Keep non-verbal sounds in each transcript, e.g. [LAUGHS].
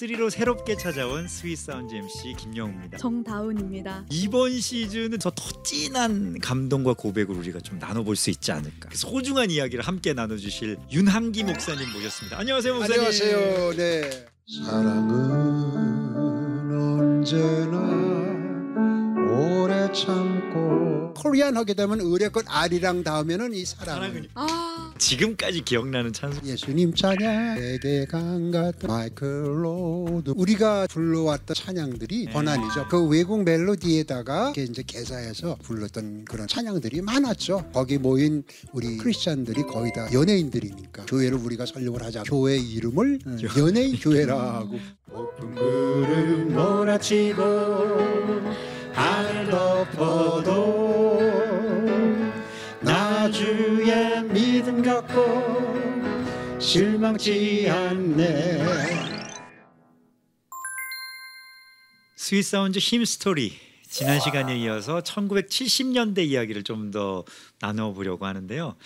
시즌3로 새롭게 찾아온 Sweet Sounds MC 김영우입니다. 정다운입니다. 이번 시즌은 더 진한 감동과 고백을 우리가 좀 나눠볼 수 있지 않을까. 그 소중한 이야기를 함께 나눠주실 윤항기 목사님 모셨습니다. 안녕하세요, 목사님. 안녕하세요. 네. 사랑은 언제나 오래 참고. Korean 하게 되면 으레껏 아리랑 다음에는 이 사랑은 아, 지금까지 기억나는 찬송. 예수님 찬양. 내게 강같은 마이클 Lord. 우리가 불러왔던 찬양들이 네. 번안이죠. 그 외국 멜로디에다가 이제 개사해서 불렀던 그런 찬양들이 많았죠. 거기 모인 우리 크리스찬들이 거의 다 연예인들이니까. 교회를 우리가 설립을 하자. 교회 이름을 [LAUGHS] 연예인 교회라고. 폭풍 구름 몰아치고 하늘 덮어도 나 주의 믿음 갖고 실망치 않네 Sweet Sounds Hymn Story. 지난 시간에 이어서 1970년대 이야기를 좀 더 나눠보려고 하는데요.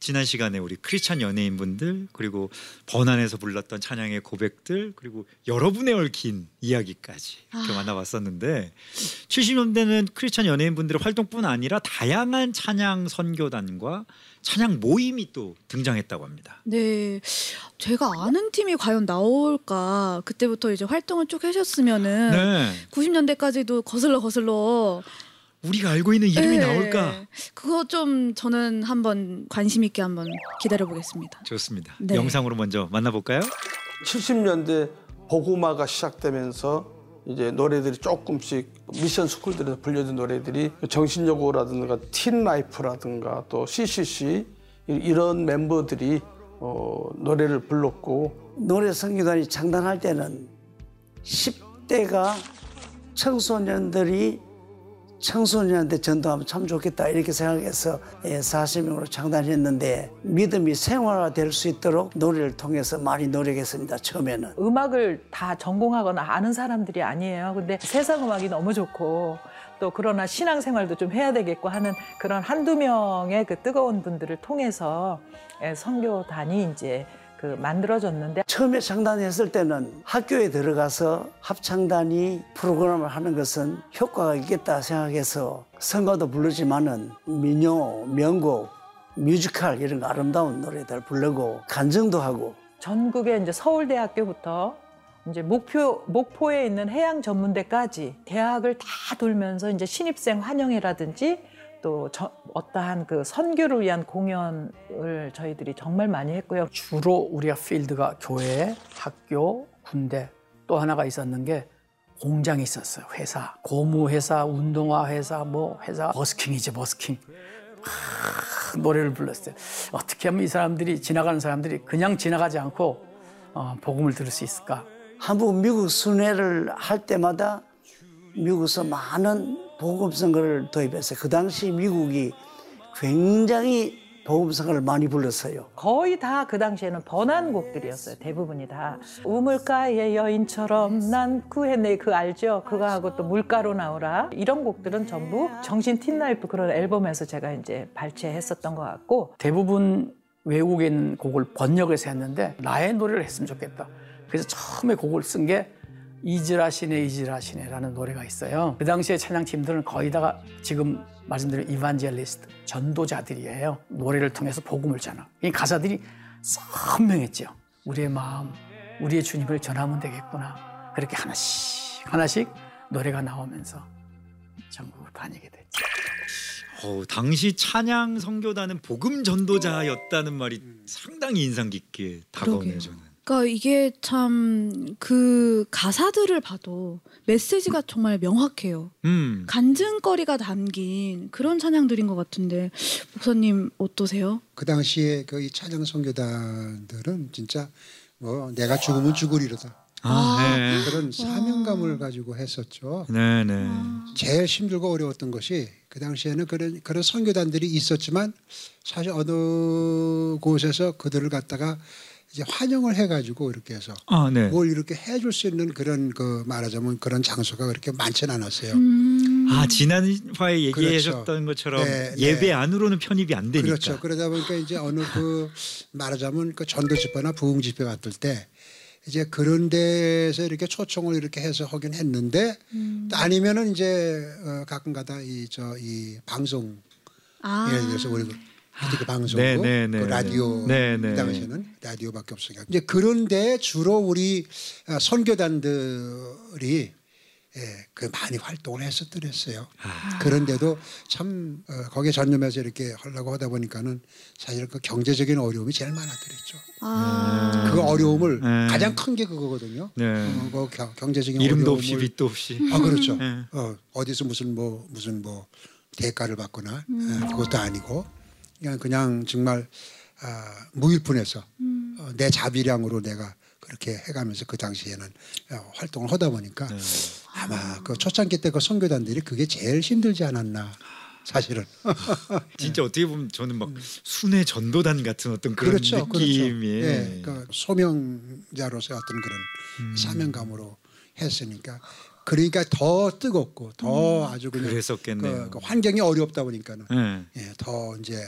지난 시간에 우리 크리스찬 연예인분들 그리고 번안에서 불렀던 찬양의 고백들 그리고 여러분의 얽힌 이야기까지 이렇게 아. 만나봤었는데 70년대는 크리스찬 연예인분들의 활동뿐 아니라 다양한 찬양 선교단과 찬양 모임이 또 등장했다고 합니다. 네. 제가 아는 팀이 과연 나올까 그때부터 이제 활동을 쭉 하셨으면은 네, 90년대까지도 거슬러 거슬러 우리가 알고 있는 이름이 네. 나올까? 그거 좀 저는 한번 관심 있게 한번 기다려 보겠습니다. 좋습니다. 네. 영상으로 먼저 만나볼까요? 70년대 복음화가 시작되면서 이제 노래들이 조금씩 미션 스쿨들에서 불려진 노래들이 정신여고라든가 틴라이프라든가 또 CCC 이- 이런 멤버들이 어, 노래를 불렀고 노래 성기단이 창단할 때는 10대가 청소년들이 청소년한테 전도하면 참 좋겠다 이렇게 생각해서 예, 40명으로 창단했는데 믿음이 생활화될 수 있도록 노래를 통해서 많이 노력했습니다 처음에는 음악을 다 전공하거나 아는 사람들이 아니에요. 근데 세상 음악이 너무 좋고 또 그러나 신앙생활도 좀 해야 되겠고 하는 그런 한두 명의 그 뜨거운 분들을 통해서 예, 선교단이 이제 그 만들어졌는데 처음에 창단했을 때는 학교에 들어가서 합창단이 프로그램을 하는 것은 효과가 있겠다 생각해서 성가도 부르지만은 민요, 명곡, 뮤지컬 이런 거 아름다운 노래들 부르고 간증도 하고. 전국의 이제 서울대학교부터 이제 목표 목포에 있는 해양 전문대까지 대학을 다 돌면서 이제 신입생 환영회라든지 또 저, 어떠한 그 선교를 위한 공연을 저희들이 정말 많이 했고요. 주로 우리가 필드가 교회, 학교, 군대 또 하나가 있었는 게 공장이 있었어요. 회사, 고무 회사, 운동화 회사, 뭐 회사 버스킹이죠, 버스킹. 아, 노래를 불렀어요. 어떻게 하면 이 사람들이 지나가는 사람들이 그냥 지나가지 않고 어, 복음을 들을 수 있을까? 한국 미국 순회를 할 때마다 미국에서 많은 복음 선거를 도입했어요. 그 당시 미국이 굉장히 복음 선거를 많이 불렀어요. 거의 다 그 당시에는 번안곡들이었어요. 대부분이 다 우물가의 여인처럼 난 구했네 그 알죠? 그거 하고 또 물가로 나오라 이런 곡들은 전부 정신 틴라이프 그런 앨범에서 제가 이제 발췌했었던 것 같고 대부분 있는 곡을 번역해서 했는데 나의 노래를 했으면 좋겠다. 그래서 처음에 곡을 쓴게 이즈라시네 이즈라시네라는 노래가 있어요. 그 당시에 찬양팀들은 거의 다가 지금 말씀드린 이반젤리스트 전도자들이에요. 노래를 통해서 복음을 전하. 이 가사들이 선명했죠. 우리의 마음, 우리의 주님을 전하면 되겠구나. 그렇게 하나씩 하나씩 노래가 나오면서 전국을 다니게 됐죠. 어, 당시 찬양 선교단은 복음 전도자였다는 말이 상당히 인상 깊게 다가오네요. 저는. 그러니까 이게 참 그 가사들을 봐도 메시지가 정말 명확해요. 음, 간증거리가 담긴 그런 찬양들인 것 같은데 목사님 어떠세요? 그 당시에 그이 찬양 선교단들은 진짜 뭐 내가 죽으면 죽으리로다 아, 네. 그런 사명감을 가지고 했었죠. 네, 네. 제일 힘들고 어려웠던 것이 그 당시에는 그런 그런 선교단들이 있었지만 사실 어느 곳에서 그들을 갖다가 이제 환영을 해가지고 이렇게 해서 아, 네. 뭘 이렇게 해줄 수 있는 그런 그 말하자면 그런 장소가 그렇게 많지는 않았어요. 음. 아, 지난 화에 얘기하셨던 그렇죠. 것처럼 네, 예배 네. 안으로는 편입이 안 되니까. 그렇죠. 그러다 보니까 이제 어느 그 말하자면 그 전도 집회나 부흥 집회 갔을 때 이제 그런 데서 이렇게 초청을 이렇게 해서 하긴 했는데 또 아니면은 이제 어, 가끔가다 이저이 방송 아. 예를 들어서 우리 그그 방송국 네, 네, 네, 그 네. 라디오 네, 네. 그 당시에는 라디오밖에 없으니까 이제 그런데 주로 우리 어, 선교단들이 예, 그 많이 활동을 했었더랬어요. 그런데도 참 어, 거기에 전념해서 이렇게 하려고 하다 보니까는 사실 그 경제적인 어려움이 제일 많았더랬죠. 아. 그 어려움을 네. 가장 큰 게 그거거든요. 네. 어, 그 겨- 경제적인 이름도 어려움을 없이 밑도 없이. 아 그렇죠. 네. 어, 어디서 무슨 뭐 무슨 뭐 대가를 받거나 예, 그것도 아니고 그냥 그냥 정말 아, 무일푼해서 어, 내 자비량으로 내가 그렇게 해가면서 그 당시에는 어, 활동을 하다 보니까 네. 아마 그 초창기 때 그 선교단들이 그게 제일 힘들지 않았나 사실은 [LAUGHS] 진짜 어떻게 보면 저는 막 순회 전도단 같은 어떤 그런 그렇죠, 느낌이. 그렇죠. 예, 그 소명자로서 어떤 그런 음. 사명감으로 했으니까 그러니까 더 뜨겁고 더 아주 그냥 음. 그랬었겠네요. 그, 그 환경이 어렵다 보니까는 네. 예, 더 이제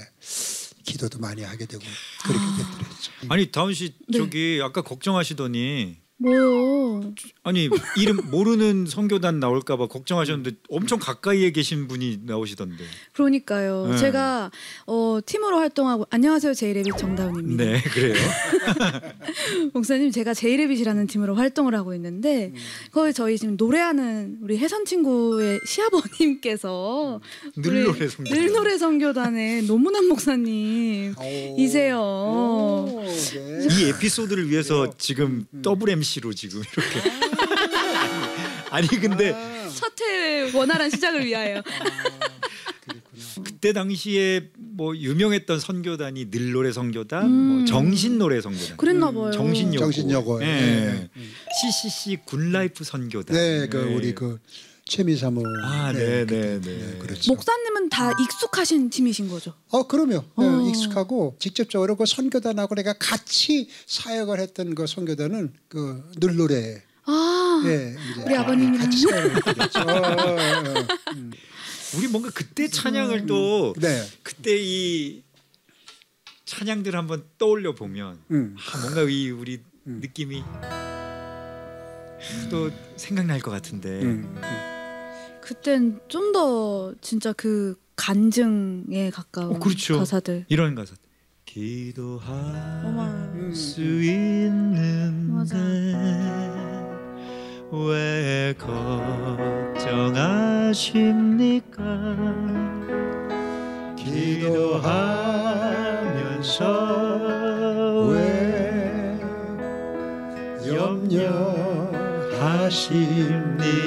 기도도 많이 하게 되고 그렇게 됐더랬죠. 아니 다은 씨 네. 저기 아까 걱정하시더니 뭐요? 아니 이름 모르는 선교단 나올까봐 걱정하셨는데 엄청 가까이에 계신 분이 나오시던데. 그러니까요. 네. 제가 어, 팀으로 활동하고 안녕하세요 제이레빗 정다운입니다. 네 그래요. [LAUGHS] 목사님 제가 제이레빗이라는 팀으로 활동을 하고 있는데 거기 저희 지금 노래하는 우리 혜선 친구의 시아버님께서 늘 우리 노래 선교단. 늘 노래 선교단의 노문환 목사님 이세요. 오, 네. 이 에피소드를 위해서 지금 더블 MC로 지금 이렇게. [LAUGHS] 아니 근데 첫 회 원활한 시작을 위하여. 그때 당시에 뭐 유명했던 선교단이 늘 노래 선교단, 음. 뭐 정신 노래 선교단, 그랬나 봐요. 정신 여고, 정신여고, 예. 예. CCC 굿라이프 선교단. 네, 그 예. 우리 그 최미사모. 아, 네, 네, 네. 그렇죠. 목사님은 다 익숙하신 팀이신 거죠? 어, 그럼요. 네, 어. 익숙하고 직접적으로 그 선교단하고 내가 같이 사역을 했던 그 선교단은 그 늘노래. 아, 예, 이제 우리 아버님이랑. 같이 사역을 했죠. 어, 어, 어. 음. 우리 뭔가 그때 찬양을 또 네. 그때 이 찬양들 한번 떠올려 보면 음. 아, 뭔가 이 우리 느낌이 또 생각날 것 같은데. 음. 그땐 좀 더 진짜 그 간증에 가까운 어, 그렇죠. 가사들. 이런 가사. 기도할. 수 있는데 맞아. 왜 걱정하십니까? 기도하면서 왜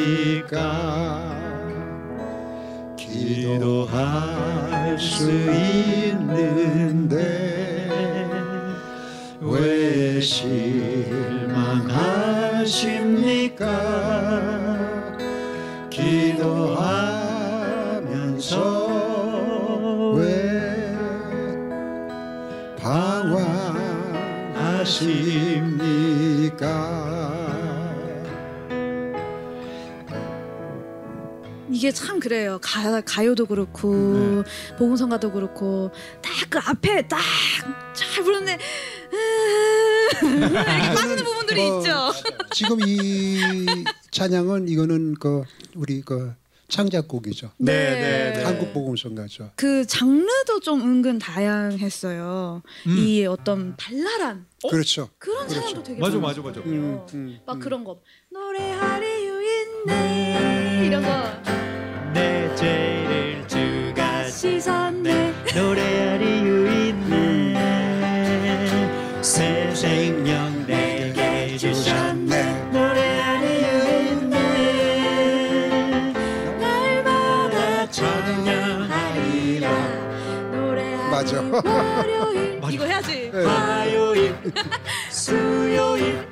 염려하십니까? 기도할 수 있는데 왜 실망하십니까? 기도하면서 왜 방황하십니까? 이게 참 그래요. 가, 가요도 그렇고 네. 복음성가도 그렇고 딱 그 앞에 딱 잘 부르는데 이렇게 빠지는 부분들이 어, 있죠. 지금 이 찬양은 이거는 그 우리 그 창작곡이죠. 네, 네, 네. 한국 복음성가죠. 그 장르도 좀 은근 다양했어요. 음. 이 어떤 발랄한 그렇죠. 그런 그렇죠. 찬양도 되게 맞아. 맞아, 맞아. 음, 음, 막 음. 그런 거 노래할 이유 있네 이런 거 월요일. 이거 해야지 네. 화요일 수요일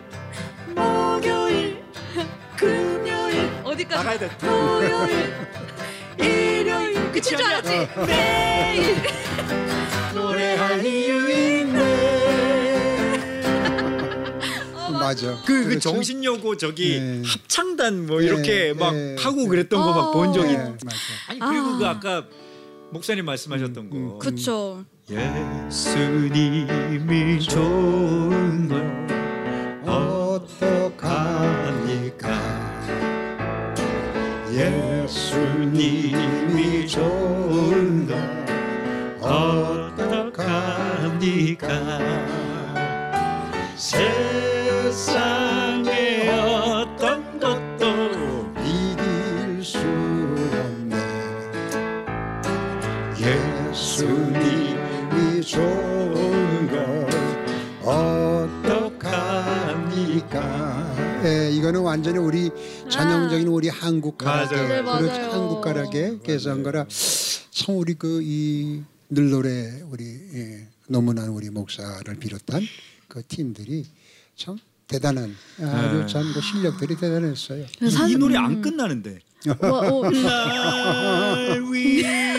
목요일 금요일 어디까지 나가야 돼 토요일 일요일 끝인 줄 알았지 매일 노래할 이유 있네 맞아. 그, 그 그렇죠? 정신여고 저기 네. 합창단 뭐 네, 이렇게 막 네. 하고 그랬던 거 막 본 어. 적이 네, 맞아. 아니 그리고 아. 그 아까 목사님 말씀하셨던 거 음, 음. 그쵸 예수님이 좋은 걸 어떡합니까? 예수님이 좋은 걸 어떡합니까? 세상에 어떤 것도 믿을 수 없네 예수님. 좋은 걸 어떡합니까 예, 이거는 완전히 우리 전형적인 우리 한국 가락의 맞아요. 네, 그렇죠. 한국 가락의 개선 거라 참 우리 그 이 늘 노래 우리 예, 노문한 우리 목사를 비롯한 그 팀들이 참 대단한 아주 네. 참그 실력들이 대단했어요. 이, 사- 이 노래 안 음. 끝나는데 와, 어, 날 위해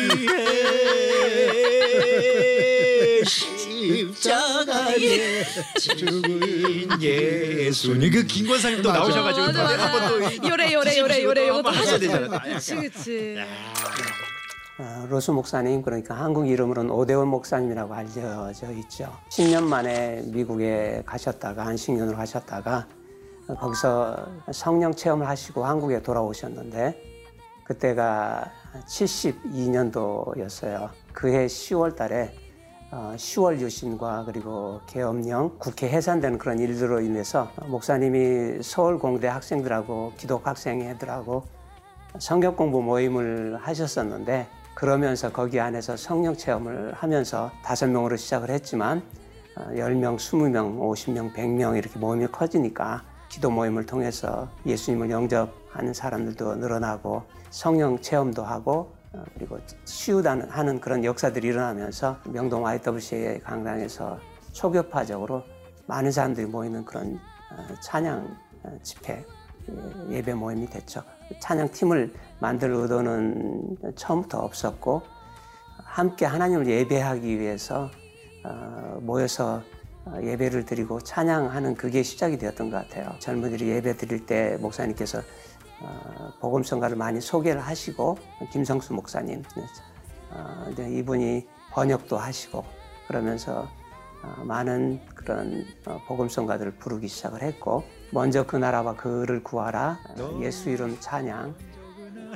십자가에 죽은 예수님 그 김권사님 또. 나오셔가지고 맞아, 또 맞아. 요래 요래 요래 요래 한번 하셔야 되잖아. 그치 그치. 어, 로스 목사님 그러니까 한국 이름으로는 오대원 목사님이라고 알려져 있죠. 10년 만에 미국에 가셨다가 안식년으로 가셨다가 어, 거기서 성령 체험을 하시고 한국에 돌아오셨는데 그때가 72년도였어요. 그해 10월 달에 어, 10월 유신과 그리고 계엄령, 국회 해산되는 그런 일들로 인해서 목사님이 서울 공대 학생들하고 기독 학생회들하고 성경 공부 모임을 하셨었는데 그러면서 거기 안에서 성령 체험을 하면서 다섯 명으로 시작을 했지만 어, 10명, 20명, 50명, 100명 이렇게 모임이 커지니까 기도 모임을 통해서 예수님을 영접하는 사람들도 늘어나고 성령 체험도 하고 어, 그리고 치유다는 하는 그런 역사들이 일어나면서 명동 YWCA 강당에서 초교파적으로 많은 사람들이 모이는 그런 어, 찬양 어, 집회 예, 예배 모임이 됐죠. 찬양 팀을 만들 의도는 처음부터 없었고 함께 하나님을 예배하기 위해서 어, 모여서 어, 예배를 드리고 찬양하는 그게 시작이 되었던 것 같아요. 젊은이들이 예배 드릴 때 목사님께서 어, 복음성가를 많이 소개를 하시고 김성수 목사님 어, 이분이 번역도 하시고 그러면서 어, 많은 그런 어, 복음성가들을 부르기 시작을 했고 먼저 그 나라와 그를 구하라. 어, 예수 이름 찬양.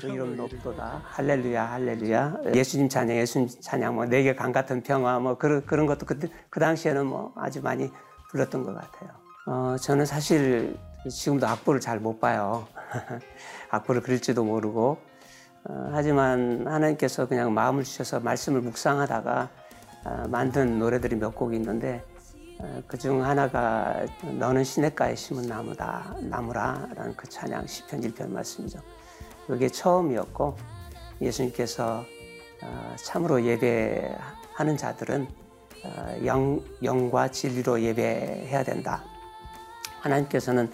그 이름 높도다. 할렐루야 할렐루야. 예수님 찬양 예수님 찬양 뭐 내게 강 같은 평화 뭐 그런 그런 것도 그때 그 당시에는 뭐 아주 많이 불렀던 것 같아요. 어 저는 사실 지금도 악보를 잘 못 봐요. [LAUGHS] 악보를 그릴지도 모르고 어, 하지만 하나님께서 그냥 마음을 주셔서 말씀을 묵상하다가 어, 만든 노래들이 몇 곡이 있는데 어, 그중 하나가 너는 시냇가에 심은 나무다 나무라라는 그 찬양 시편 1편 말씀이죠. 그게 처음이었고 예수님께서 어, 참으로 예배하는 자들은 어, 영, 영과 진리로 예배해야 된다. 하나님께서는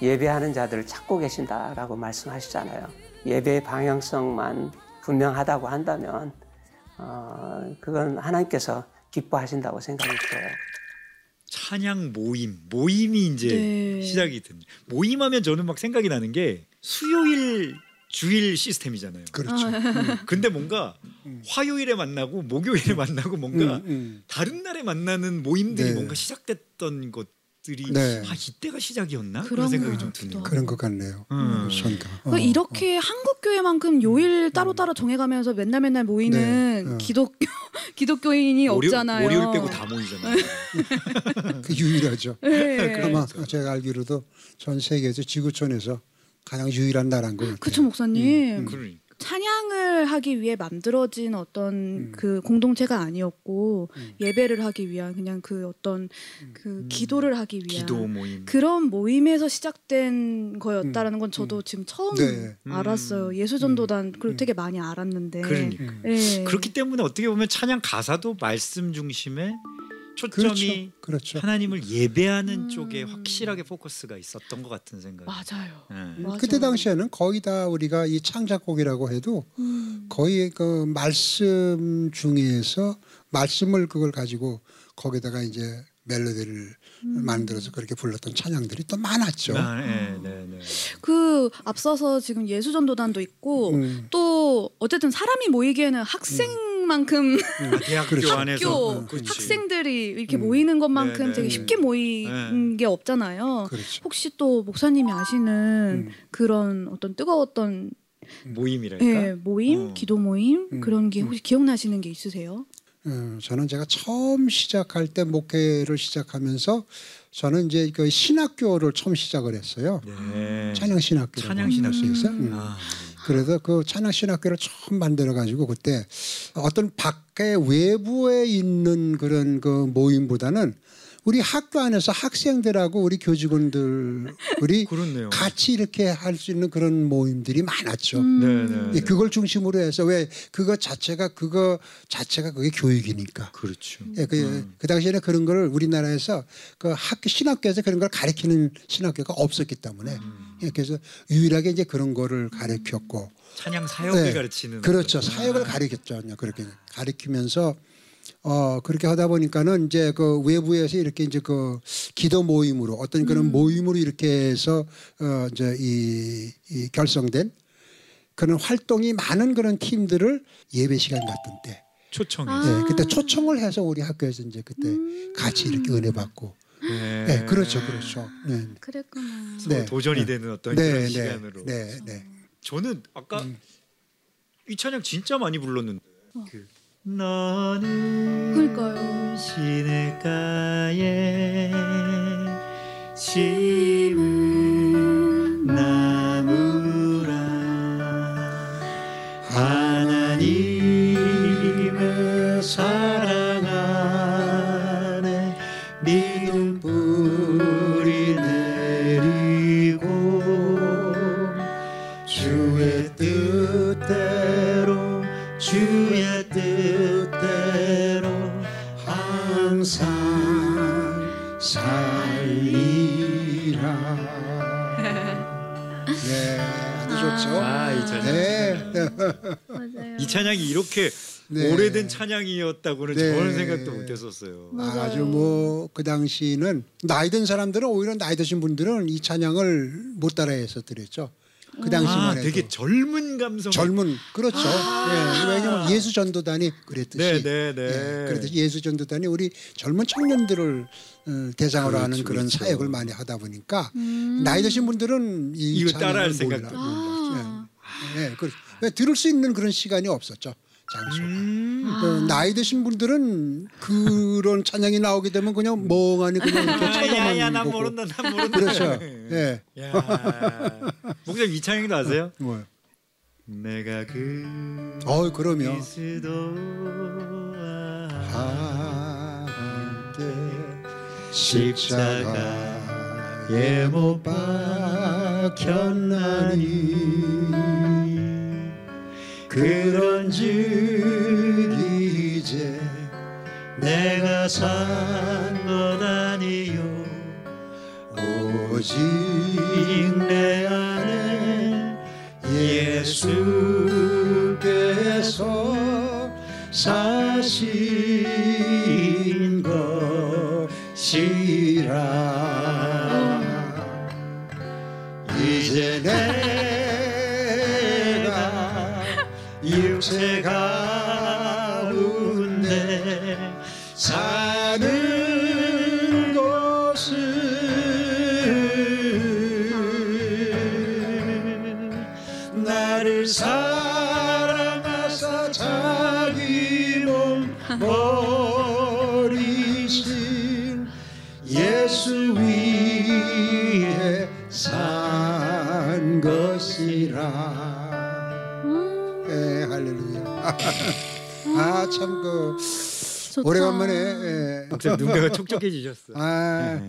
예배하는 자들을 찾고 계신다라고 말씀하시잖아요. 예배의 방향성만 분명하다고 한다면 어, 그건 하나님께서 기뻐하신다고 생각이 들어요. 찬양 모임 모임이 이제 네. 시작이 됩니다. 모임하면 저는 막 생각이 나는 게 수요일 주일 시스템이잖아요. 그렇죠. 근데 뭔가 화요일에 만나고 목요일에 만나고 뭔가 음, 음. 다른 날에 만나는 모임들이 네. 뭔가 시작됐던 것 들이 네. 아 이때가 시작이었나 그런 그런 생각이 것좀 드네요. 그런 것 같네요. 음. 손가. 어, 그러니까 이렇게 한국 교회만큼 요일 따로 따로 정해가면서 맨날 맨날 모이는 네, 어. 기독 [LAUGHS] 기독교인이 월요- 없잖아요. 월요일 빼고 다 모이잖아요. 어, [LAUGHS] 그 유일하죠. 네. 아마 제가 알기로도 전 세계에서 지구촌에서 가장 유일한 나라인 것 같아요. 그쵸 목사님. 그러니까. 찬양을 하기 위해 만들어진 어떤 음. 그 공동체가 아니었고 예배를 하기 위한 그냥 그 어떤 그 기도를 하기 위한 기도 모임. 그런 모임에서 시작된 거였다라는 건 저도 지금 처음 네. 알았어요. 예수전도단 그리고 되게 많이 알았는데. 그러니까. 네. 그렇기 때문에 어떻게 보면 찬양 가사도 말씀 중심에 초점이 그렇죠. 그렇죠. 하나님을 예배하는 음. 쪽에 확실하게 포커스가 있었던 것 같은 생각이. 맞아요. 예. 맞아요. 그때 당시에는 거의 다 우리가 이 창작곡이라고 해도 음. 거의 그 말씀 중에서 말씀을 그걸 가지고 거기다가 이제 멜로디를 음. 만들어서 그렇게 불렀던 찬양들이 또 많았죠. 아, 네, 네, 네. 그 앞서서 지금 예수전도단도 있고 음. 또 어쨌든 사람이 모이기에는 학생 만큼 아, 대학교 [LAUGHS] 그렇죠. 안에서 학교 음, 그렇지. 학생들이 이렇게 음. 모이는 것만큼 네, 네. 되게 쉽게 모이는 네. 게 없잖아요. 그렇죠. 혹시 또 목사님이 아시는 음. 그런 어떤 뜨거웠던 모임이랄까. 예, 모임, 어. 기도 모임 음. 그런 게 혹시 기억나시는 게 있으세요? 어, 저는 제가 처음 시작할 때 목회를 시작하면서 저는 이제 그 신학교를 처음 시작을 했어요. 네. 찬양 신학교. 찬양 신학교. 음. 아, 그래서 그 찬양 신학교를 처음 만들어 가지고 그때 어떤 밖에 외부에 있는 그런 그 모임보다는 우리 학교 안에서 학생들하고 우리 교직원들이 [LAUGHS] 그렇네요. 같이 이렇게 할 수 있는 그런 모임들이 많았죠. 네, 네. 예, 그걸 중심으로 해서 왜 그거 자체가 그거 자체가 그게 교육이니까. 그렇죠. 예, 그, 그 당시에는 그런 걸 우리나라에서 그 학교 신학교에서 그런 걸 가르치는 신학교가 없었기 때문에 예, 그래서 유일하게 이제 그런 거를 가르쳤고 찬양 사역을 네. 가르치는 그렇죠 사역을 가르쳤죠 그렇게 가르치면서 어 그렇게 하다 보니까는 이제 그 외부에서 이렇게 이제 그 기도 모임으로 어떤 그런 모임으로 이렇게 해서 어 이제 이, 이 결성된 그런 활동이 많은 그런 팀들을 예배 시간 같은 때 초청이. 아. 예, 그때 초청을 해서 우리 학교에서 이제 그때 같이 이렇게 은혜 받고 네. 예, 그렇죠 그렇죠 네. 그랬구나. 네. 도전이 네. 되는 어떤 네, 그런 네, 시간으로. 네, 네. 저는 아까 음. 이 찬양 진짜 많이 불렀는데 그 너는 그 러니까요. 시냇가에 심은 맞아요. 이 찬양이 이렇게 네. 오래된 찬양이었다고는 네. 저는 생각도 못했었어요. 맞아요. 아주 뭐 그 당시는 나이 든 사람들은 오히려 나이 드신 분들은 이 찬양을 못 따라해서 드렸죠. 그 당시만 아, 해도 되게 젊은 감성. 젊은 그렇죠. 예, 왜냐면 예수 전도단이 그랬듯이. 네, 네, 네. 예, 그랬듯이 예수 전도단이 우리 젊은 청년들을 어, 대상으로 하는 그렇죠, 그런 그렇죠. 사역을 많이 하다 보니까 음. 나이 드신 분들은 이 이거 찬양을 따라할 몰라- 생각 예, 예, 그, 왜 들을 수 있는 그런 시간이 없었죠. 장소가. 음. 어, 나이 드신 분들은 그런 찬양이 나오게 되면 그냥 멍하니 그냥 이렇게 아, 쳐다만 야야 난 보고. 모른다 난 모른다. 그렇죠. 예. 야. 목사님 이 찬양도 아세요? 뭐. 내가 그 어, 그러면 그리스도 한때 십자가에 못 박혔나니 그런즉 이제 내가 산 것 아니요. 오직 내 안에 예수께서 사신 것이라. 이제 내 육체 가운데 사는 오래간만에 예. 목사님 눈가가 촉촉해지셨어. 아,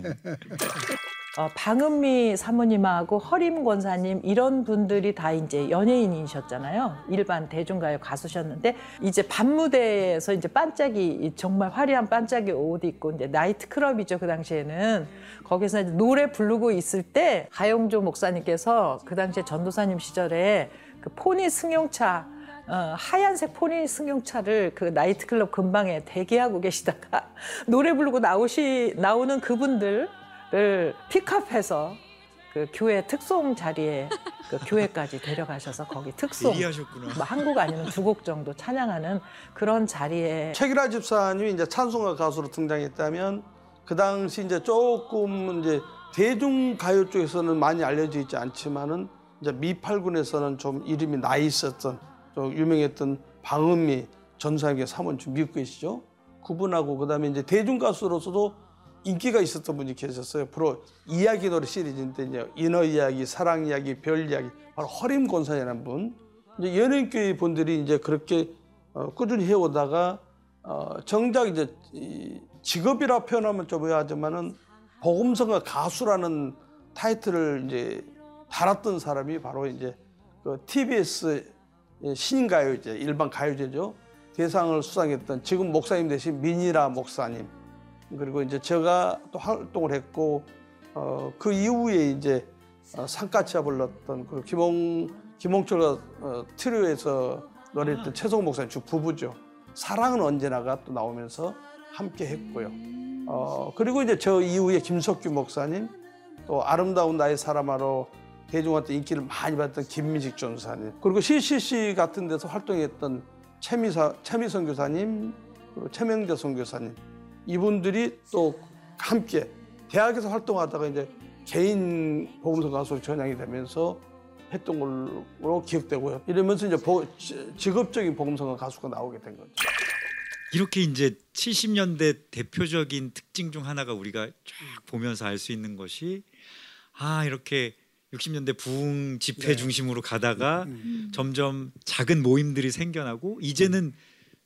어, 방은미 사모님하고 허림 권사님 이런 분들이 다 이제 연예인이셨잖아요. 일반 대중가요 가수셨는데 이제 밤무대에서 이제 반짝이 정말 화려한 반짝이 옷 입고 이제 나이트 클럽이죠 그 당시에는 거기서 이제 노래 부르고 있을 때 가영조 목사님께서 그 당시에 전도사님 시절에 그 포니 승용차 어, 하얀색 포니 승용차를 그 나이트클럽 근방에 대기하고 계시다가 [LAUGHS] 노래 부르고 나오시 나오는 그분들을 픽업해서 그 교회 특송 자리에 그 교회까지 [LAUGHS] 데려가셔서 거기 특송 예리하셨구나. 뭐한곡 아니면 두 곡 정도 찬양하는 그런 자리에 최기라 집사님이 이제 찬송가 가수로 등장했다면 그 당시 이제 조금 이제 대중 가요 쪽에서는 많이 알려져 있지 않지만은 이제 미팔군에서는 좀 이름이 나 있었던 좀 유명했던 방은미 전사에게 삼원주 미국 계시죠. 그분하고 그다음에 이제 대중 가수로서도 인기가 있었던 분이 계셨어요. 프로 이야기 노래 시리즈인데 이제 인어 이야기, 사랑 이야기, 별 이야기 바로 허림 권사라는 분. 이제 연예인교회 분들이 이제 그렇게 어, 꾸준히 해오다가 어, 정작 이제 이 직업이라 표현하면 좀 뭐하지만은 복음성가 가수라는 타이틀을 이제 달았던 사람이 바로 이제 그 TBS 신가요제 일반 가요제죠 대상을 수상했던 지금 목사님 되신 민이라 목사님 그리고 이제 제가 또 활동을 했고 어, 그 이후에 이제 어, 상가치아 불렀던 그 김홍 김홍철과 어, 트리오에서 노래했던 최성 목사님 주 부부죠. 사랑은 언제나가 또 나오면서 함께 했고요. 어, 그리고 이제 저 이후에 김석규 목사님 또 아름다운 나의 사람아로 대중한테 인기를 많이 받던 김민식 전사님 그리고 CCC 같은 데서 활동했던 최미사, 최미선 교사님 그리고 최명대 선교사님 이분들이 또 함께 대학에서 활동하다가 이제 개인 복음서 가수로 전향이 되면서 했던 걸로 기억되고요. 이러면서 이제 보- 지- 직업적인 복음성가 가수가 나오게 된 거죠. 이렇게 이제 70년대 대표적인 특징 중 하나가 우리가 쫙 보면서 알 수 있는 것이 아 이렇게 60년대 부흥 집회 네. 중심으로 가다가 음. 점점 작은 모임들이 생겨나고 이제는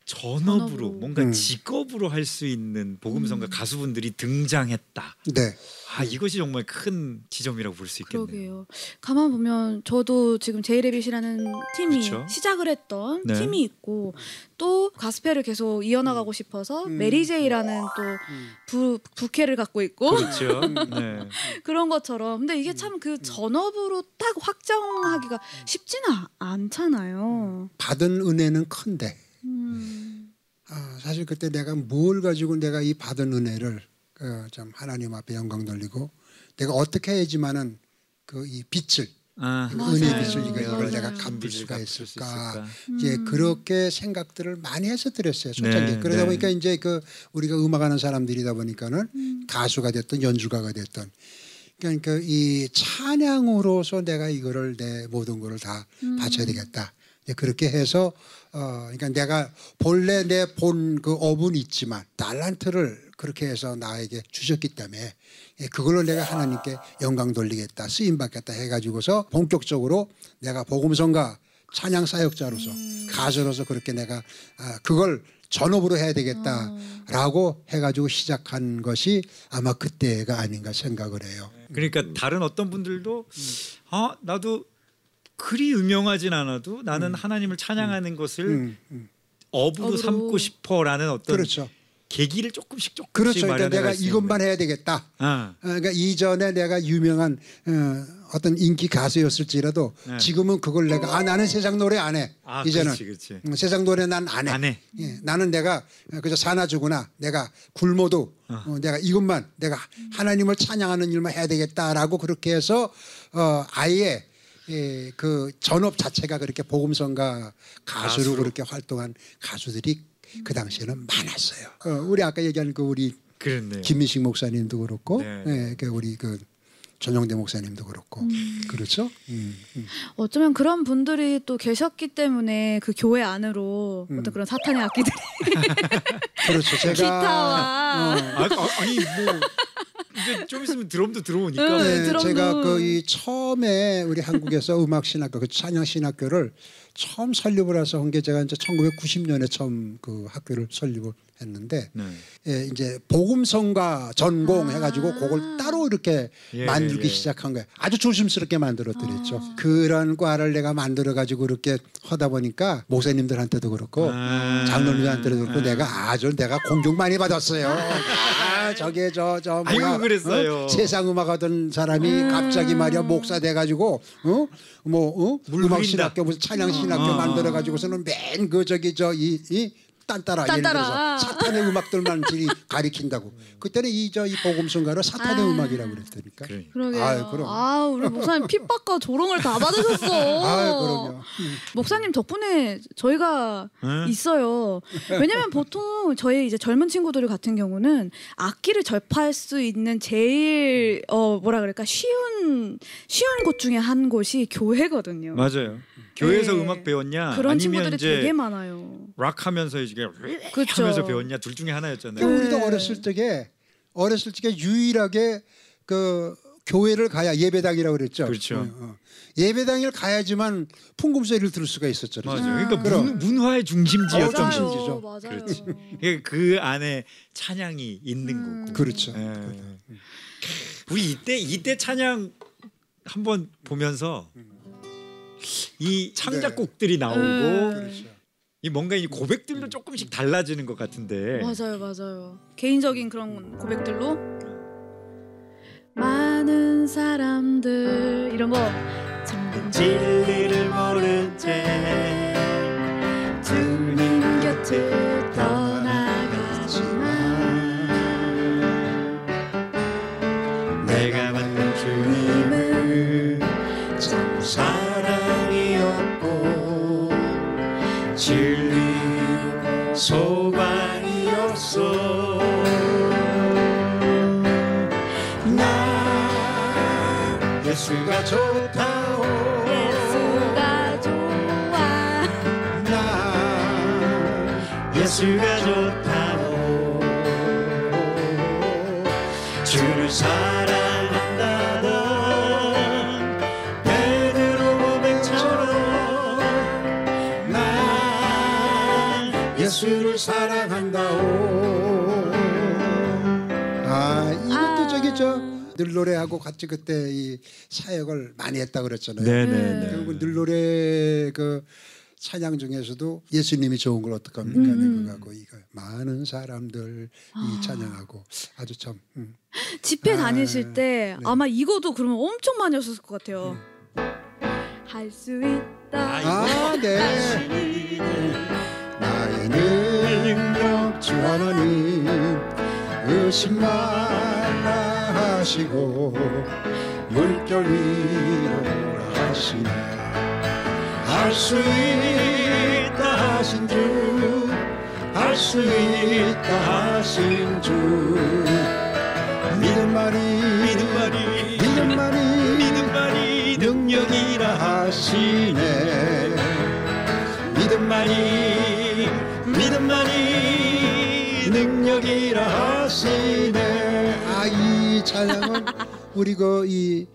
전업으로 전업으로. 뭔가 음. 직업으로 할 수 있는 복음성가 가수분들이 등장했다. 네. 아 이것이 정말 큰 지점이라고 볼 수 있겠네요. 그러게요. 가만 보면 저도 지금 제이레빗이라는 팀이 그렇죠. 시작을 했던 네. 팀이 있고 또 가스펠을 계속 이어나가고 싶어서 음. 메리제이라는 또 부, 부캐를 갖고 있고 그렇죠. [LAUGHS] 네. 그런 것처럼 근데 이게 참 그 전업으로 딱 확정하기가 쉽지는 아- 않잖아요. 받은 은혜는 큰데 음. 아, 사실 그때 내가 뭘 가지고 내가 이 받은 은혜를 그, 좀 하나님 앞에 영광 돌리고 내가 어떻게 해야지만은 그 이 빛을 아, 맞아요. 은혜 빛을 이거. 이걸 내가 음. 갚을 수가 있을까? 음. 이제 그렇게 생각들을 많이 해서 드렸어요. 솔직히 네, 그러다 네. 보니까 이제 그 우리가 음악하는 사람들이다 보니까는 음. 가수가 됐든 연주가가 됐든 그러니까 이 찬양으로서 내가 이거를 내 모든 거를 다 음. 바쳐야 되겠다. 이제 그렇게 해서 어 그러니까 내가 본래 내 본그 업은 있지만 달란트를 그렇게 해서 나에게 주셨기 때문에 예, 그걸로 내가 하나님께 영광 돌리겠다 쓰임 받겠다 해가지고서 본격적으로 내가 복음성가 찬양 사역자로서 가수로서 그렇게 내가 아, 그걸 전업으로 해야 되겠다라고 해가지고 시작한 것이 아마 그때가 아닌가 생각을 해요. 그러니까 다른 어떤 분들도 아 나도 그리 유명하진 않아도 나는 하나님을 찬양하는 것을 음, 음. 업으로 업으로. 삼고 싶어라는 어떤 그렇죠. 계기를 조금씩 조금씩 그렇죠. 그러니까 내가 이것만. 해야 되겠다. 아, 어, 그러니까 이전에 내가 유명한 어, 어떤 인기 가수였을지라도 네. 지금은 그걸 내가 아 나는 세상 노래 안 해. 아 이제는 그렇지 그렇지. 음, 세상 노래 난 안 해. 안 해. 예, 나는 내가 그저 사나주구나. 내가 굶어도 어, 내가 이것만 내가 하나님을 찬양하는 일만 해야 되겠다라고 그렇게 해서 어, 아예 예, 그 전업 자체가 그렇게 복음성가 가수로 가수로. 그렇게 활동한 가수들이 그 당시에는 많았어요. 어, 우리 아까 얘기한 그 우리 그렇네요. 김민식 목사님도 그렇고, 네. 예, 그 우리 그 전용대 목사님도 그렇고, 그렇죠. 음, 음. 어쩌면 그런 분들이 또 계셨기 때문에 그 교회 안으로 음. 어떤 그런 사탄의 악기들이 [LAUGHS] 그렇죠. 제가 기타와 아, 아, 아니 뭐 이제 좀 있으면 드럼도 들어오니까. 응. 네, 드럼도. 제가 그 이 처음에 우리 한국에서 음악 신학교 그 찬양 신학교를 처음 설립을 해서 한 게 제가 이제 1990년에 처음 그 학교를 설립을 했는데 네. 예, 이제 복음성가 전공 아. 해가지고 그걸 따로 이렇게 예, 만들기 예. 시작한 거예요. 아주 조심스럽게 만들어 드렸죠. 아. 그런 과를 내가 만들어 가지고 그렇게 하다 보니까 목사님들한테도 그렇고 아. 장로님한테도 그렇고 내가 아주 내가 공격 많이 받았어요. 아 저게 저 저 뭐야 아이고, 그랬어요. 어? 세상 음악 하던 사람이 갑자기 말이야 목사 돼가지고 어뭐 어? 물 음악. 신학교 무슨 찬양 신학교 어. 만들어 가지고서는 맨 그 저기 저 이 이 딴따라 딴따라. 들어서 사탄의 음악들만 [LAUGHS] 들이 가리킨다고 그때는 이저 이 복음성가를 사탄의 아. 음악이라고 그랬다니까. 아유, 그럼. 아, 우리 목사님 [LAUGHS] 핍박과 조롱을 다 받으셨어. 아유 그럼요. 목사님 덕분에 저희가 응? 있어요. 왜냐면 [LAUGHS] 보통 저희 이제 젊은 친구들 같은 경우는 악기를 접할 수 있는 제일 어 뭐라 그럴까 쉬운 쉬운 쉬운 곳 중에 한 곳이 교회거든요. 맞아요. 교회에서 네. 음악 배웠냐 그런 아니면 친구들이 이제 되게 많아요. 락 하면서 이제 그쵸. 하면서 배웠냐 둘 중에 하나였잖아요. 그 우리도 네. 어렸을 적에 어렸을 적에 유일하게 그 교회를 가야 예배당이라고 그랬죠. 그렇죠. 어, 어. 예배당을 가야지만 풍금소리를 들을 수가 있었죠. 맞아요. 아. 그러니까 그럼. 문, 문화의 중심지였죠. 중심지죠. 맞아요. 그러니까 그 안에 찬양이 있는 음. 거고. 그렇죠. 예. 우리 이때 이때 찬양 한번 보면서 이 창작곡들이 나오고 음. 그렇죠. 이 뭔가 이 고백들도 조금씩 달라지는 것 같은데. 맞아요, 맞아요. 개인적인 그런 고백들로 많은 사람들 이런 거 잠든 진리를 모른 채 늘 노래하고 같이 그때 이 사역을 많이 했다 그랬잖아요. 네네네 결국 늘 노래 그 찬양 중에서도 예수님이 좋은 걸 어떡합니까? 음. 네, 그거하고 이거 많은 사람들 이 찬양하고 아주 참 음. 집회 아, 다니실 때 네. 아마 이거도 그러면 엄청 많이 하셨을 것 같아요. 할수 있다. 아, 네. 나의 능력 주 하나님 의심 말라 하시고 물결 위로 하시네 할수 있다 하신 주할수 있다 하신 주 믿음만이 믿음만이 믿음만이 믿음만이 능력이라 하시네 믿음만이 믿음만이 능력이라 하시네. 아, 이 찬양은 우리 그 이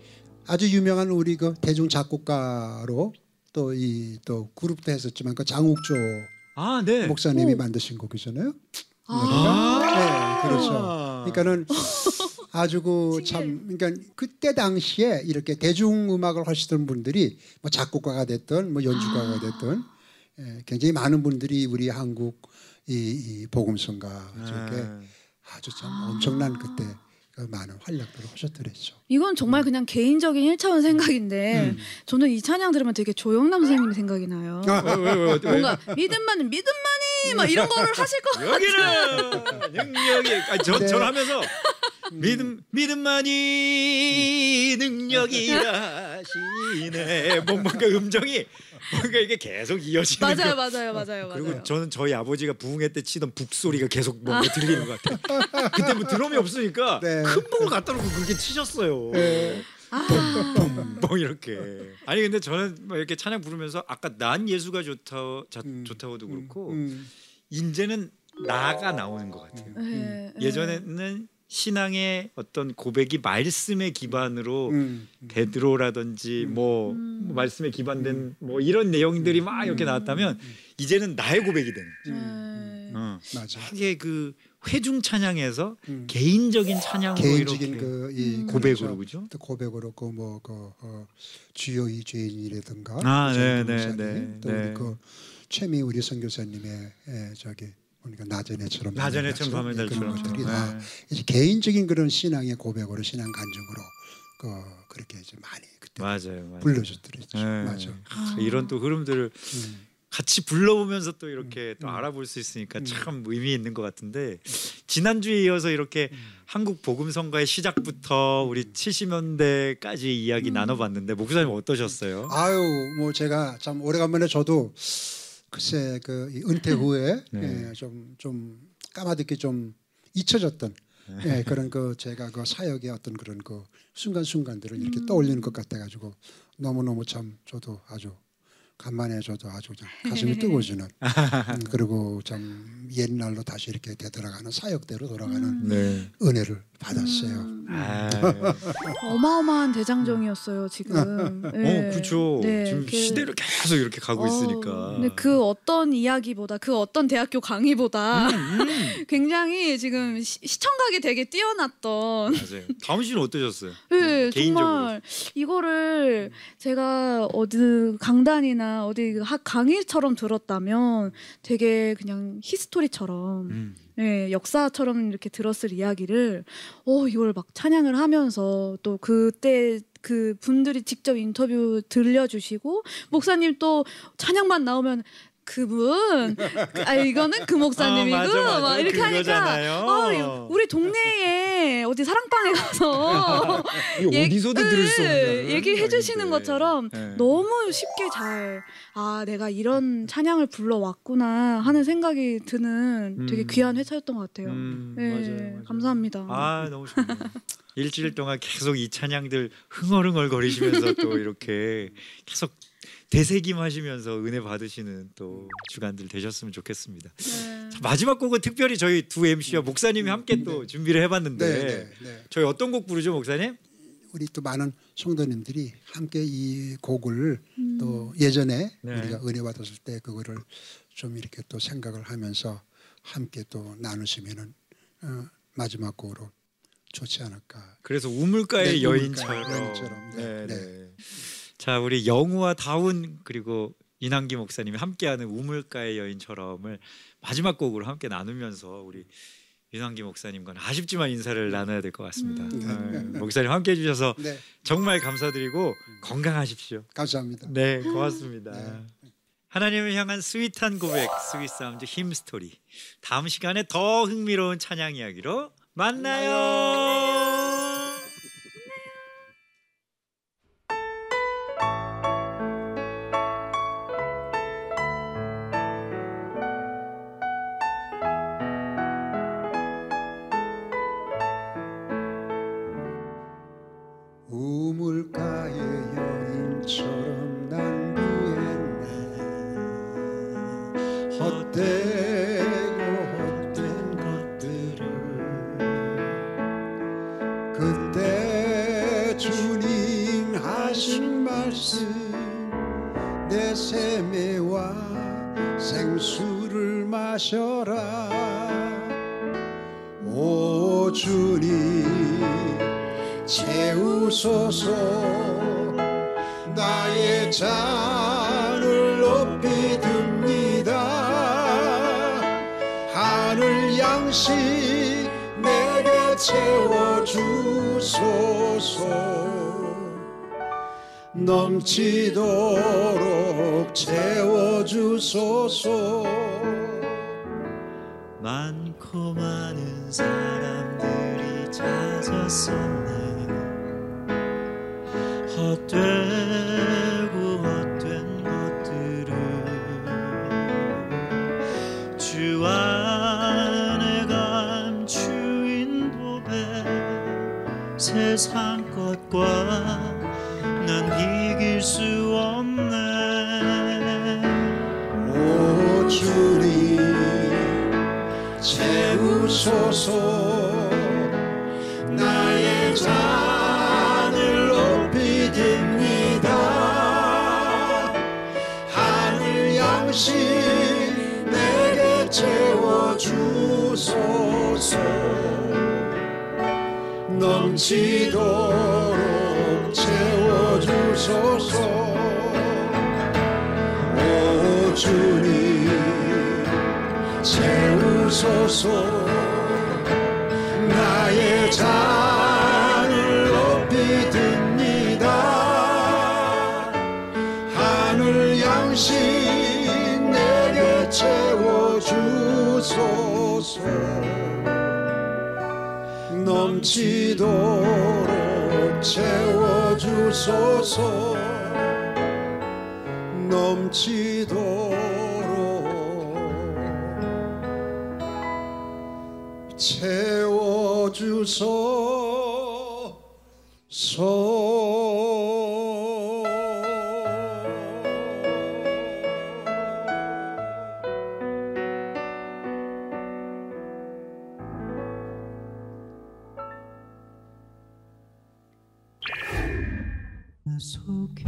아주 유명한 우리 그 대중 작곡가로 또 이또 그룹도 했었지만 그 장욱조 아, 네. 목사님이 만드신 곡이잖아요. 아. 네, 그렇죠. 그러니까는 아주 [LAUGHS] 그 참 그러니까 그때 당시에 이렇게 대중 음악을 하시던 분들이 뭐 작곡가가 됐든 뭐 연주가가 됐든 예, 굉장히 많은 분들이 우리 한국 이, 이 복음성가 쪽에 네. 아주 참 엄청난 그때 그 많은 활약들을 하셨더랬죠. 이건 정말 그냥 개인적인 1차원 생각인데 음. 저는 이 찬양 들으면 되게 조영남 선생님이 생각이 나요. 아, 왜, 왜, 왜, 왜? 뭔가 믿음만이 믿음만이 막 이런 거를 하실 것 같아요. 여기는 능력이 아니, 저, 네. 저 하면서 믿음 믿음만이 능력이라 하시네 뭐 [LAUGHS] 뭔가 음정이 뭔가 이게 계속 이어지는 맞아요, 거. 맞아요, 맞아요, 그리고 맞아요. 저는 저희 아버지가 부흥회 때 치던 북 소리가 계속 뭔가 들리는 것 같아요. 그때 뭐 드럼이 [LAUGHS] 없으니까 네. 큰 북을 갖다 놓고 그렇게 치셨어요. 네. 뭐 이렇게. 아니 근데 저는 뭐 이렇게 찬양 부르면서 아까 난 예수가 좋다 자, 음. 좋다고도 그렇고 음, 이제는 나가 나오는 것 같아요. 네, 네. 예전에는 신앙의 어떤 고백이 말씀에 기반으로 음, 베드로라든지 뭐, 뭐 말씀에 기반된 뭐 이런 내용들이 막 이렇게 나왔다면 이제는 나의 고백이 되는. 네. 어. 맞아. 되게 그 회중 찬양에서 음. 개인적인 찬양으로 개인적인 이렇게 그이 음. 고백으로 그죠? 또 고백으로 그뭐그 어, 주여 이 죄인이라든가 아, 네, 전 네, 목사님, 네, 또 네. 우리 그 최미 우리 선교사님의 에, 저기 보니까 나전에처럼 나전에처럼 그런 밤에달처럼. 것들이 네. 다 이제 개인적인 그런 신앙의 고백으로 신앙 간증으로 그 그렇게 이제 많이 그때 맞아요. 불러줬더랬죠. 네. 맞아. 아, 이런 또 흐름들을 음. 같이 불러보면서 또 이렇게 또 알아볼 수 있으니까 참 의미 있는 것 같은데 지난주에 이어서 이렇게 한국 복음성가의 시작부터 우리 70년대까지 이야기 나눠봤는데 목사님 어떠셨어요? 아유 뭐 제가 참 오래간만에 저도 글쎄 그이 은퇴 후에 [LAUGHS] 네. 예, 좀, 좀 까마득히 좀 잊혀졌던 예, 그런 그 제가 그 사역의 어떤 그런 그 순간순간들을 음. 이렇게 떠올리는 것 같아 가지고 너무 너무 참 저도 아주 간만에 저도 아주 그냥 가슴이 뜨거워지는 [LAUGHS] 음, 그리고 참 옛날로 다시 이렇게 되돌아가는 사역대로 돌아가는 네. 은혜를 받았어요. 음. 아, 어마어마한 대장정이었어요 지금. 네. 어, 그렇죠. 네, 지금 그- 시대를 계속 이렇게 가고 어, 있으니까. 근데 그 어떤 이야기보다 그 어떤 대학교 강의보다 음, [LAUGHS] 굉장히 지금 시, 시청각이 되게 뛰어났던. 맞아요. 다음 씨는 어떠셨어요? 네, 개인적으로. 정말 이거를 제가 어디 강단이나 어디 그학 강의처럼 들었다면 되게 그냥 히스토리처럼 음. 예, 역사처럼 이렇게 들었을 이야기를 어 이걸 막 찬양을 하면서 또 그때 그 분들이 직접 인터뷰 들려주시고 목사님 또 찬양만 나오면 그분 아 이거는 그 목사님이고 아, 맞아, 맞아. 막 이렇게 하니까 그거잖아요. 아, 우리 동네에 어디 사랑방에 가서 [LAUGHS] 이거 얘- 어디서도 들을 수 없는 예, 얘기해 주시는 이야기인데. 것처럼 네. 너무 쉽게 잘 아 내가 이런 찬양을 불러왔구나 하는 생각이 드는 되게 음. 귀한 회차였던 것 같아요. 음, 네, 맞아요, 맞아요. 감사합니다. 아 너무 좋네요. 일주일 동안 계속 이 찬양들 흥얼흥얼 거리시면서 또 이렇게 계속 되새김하시면서 은혜 받으시는 또 주간들 되셨으면 좋겠습니다. 네. 자, 마지막 곡은 특별히 저희 두 MC와 목사님이 함께 또 준비를 해봤는데 네, 네, 네. 저희 어떤 곡 부르죠, 목사님? 우리 또 많은 성도님들이 함께 이 곡을 또 예전에 네. 우리가 은혜 받았을 때 그거를 좀 이렇게 또 생각을 하면서 함께 또 나누시면은 어, 마지막 곡으로 좋지 않을까. 그래서 우물가의 네, 여인처럼. 우물가의 여인처럼. 네, 네, 네. 자, 우리 영우와 다운 그리고 이남기 목사님이 함께하는 우물가의 여인처럼을 마지막 곡으로 함께 나누면서 우리 윤항기 목사님과는 아쉽지만 인사를 나눠야 될 것 같습니다. 음. 어, 목사님 함께 해주셔서 네, 정말 감사드리고 건강하십시오. 감사합니다. 네, 고맙습니다. 네. 하나님을 향한 sweet한 고백, Sweet Sound Hymn Story. 다음 시간에 더 흥미로운 찬양 이야기로 만나요. 마셔라. 오 주님 채우소서. 나의 잔을 높이 듭니다. 하늘 양식 내게 채워주소서. 넘치도록 채워주소서 많고 많은 사람들이 찾았었 채우소서. 나의 잔을 높이 듭니다. 하늘 양식 내게 채워주소서. 넘치도록 채워주소서. 오 주님 채우소서. 나의 잔을 높이 듭니다. 하늘 양식 내게 채워 주소서. 넘치도록 채워 주소서. 넘치도록 주소서 속에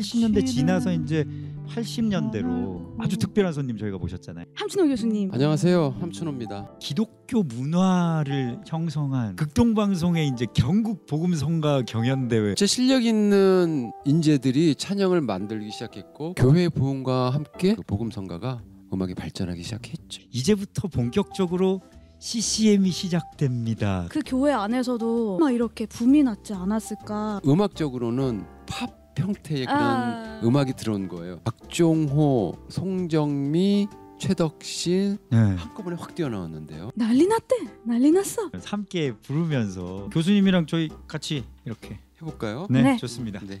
70년대 지나서 이제 80년대로 아주 특별한 손님 저희가 모셨잖아요. 함춘호 교수님. 안녕하세요 함춘호입니다. 기독교 문화를 형성한 극동방송의 이제 경국 복음성가 경연대회 제 실력 있는 인재들이 찬양을 만들기 시작했고 교회 부흥과 함께 그 복음 성가가 음악이 발전하기 시작했죠. 이제부터 본격적으로 CCM이 시작됩니다. 그 교회 안에서도 막 이렇게 붐이 났지 않았을까. 음악적으로는 팝 형태의 그런 아. 음악이 들어온 거예요. 박종호, 송정미, 최덕신 네. 한꺼번에 확 뛰어나왔는데요. 난리 났대. 난리 났어. 함께 부르면서 교수님이랑 저희 같이 이렇게 해볼까요? 네, 네. 좋습니다. 네.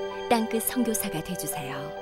땅끝 선교사가 되주세요.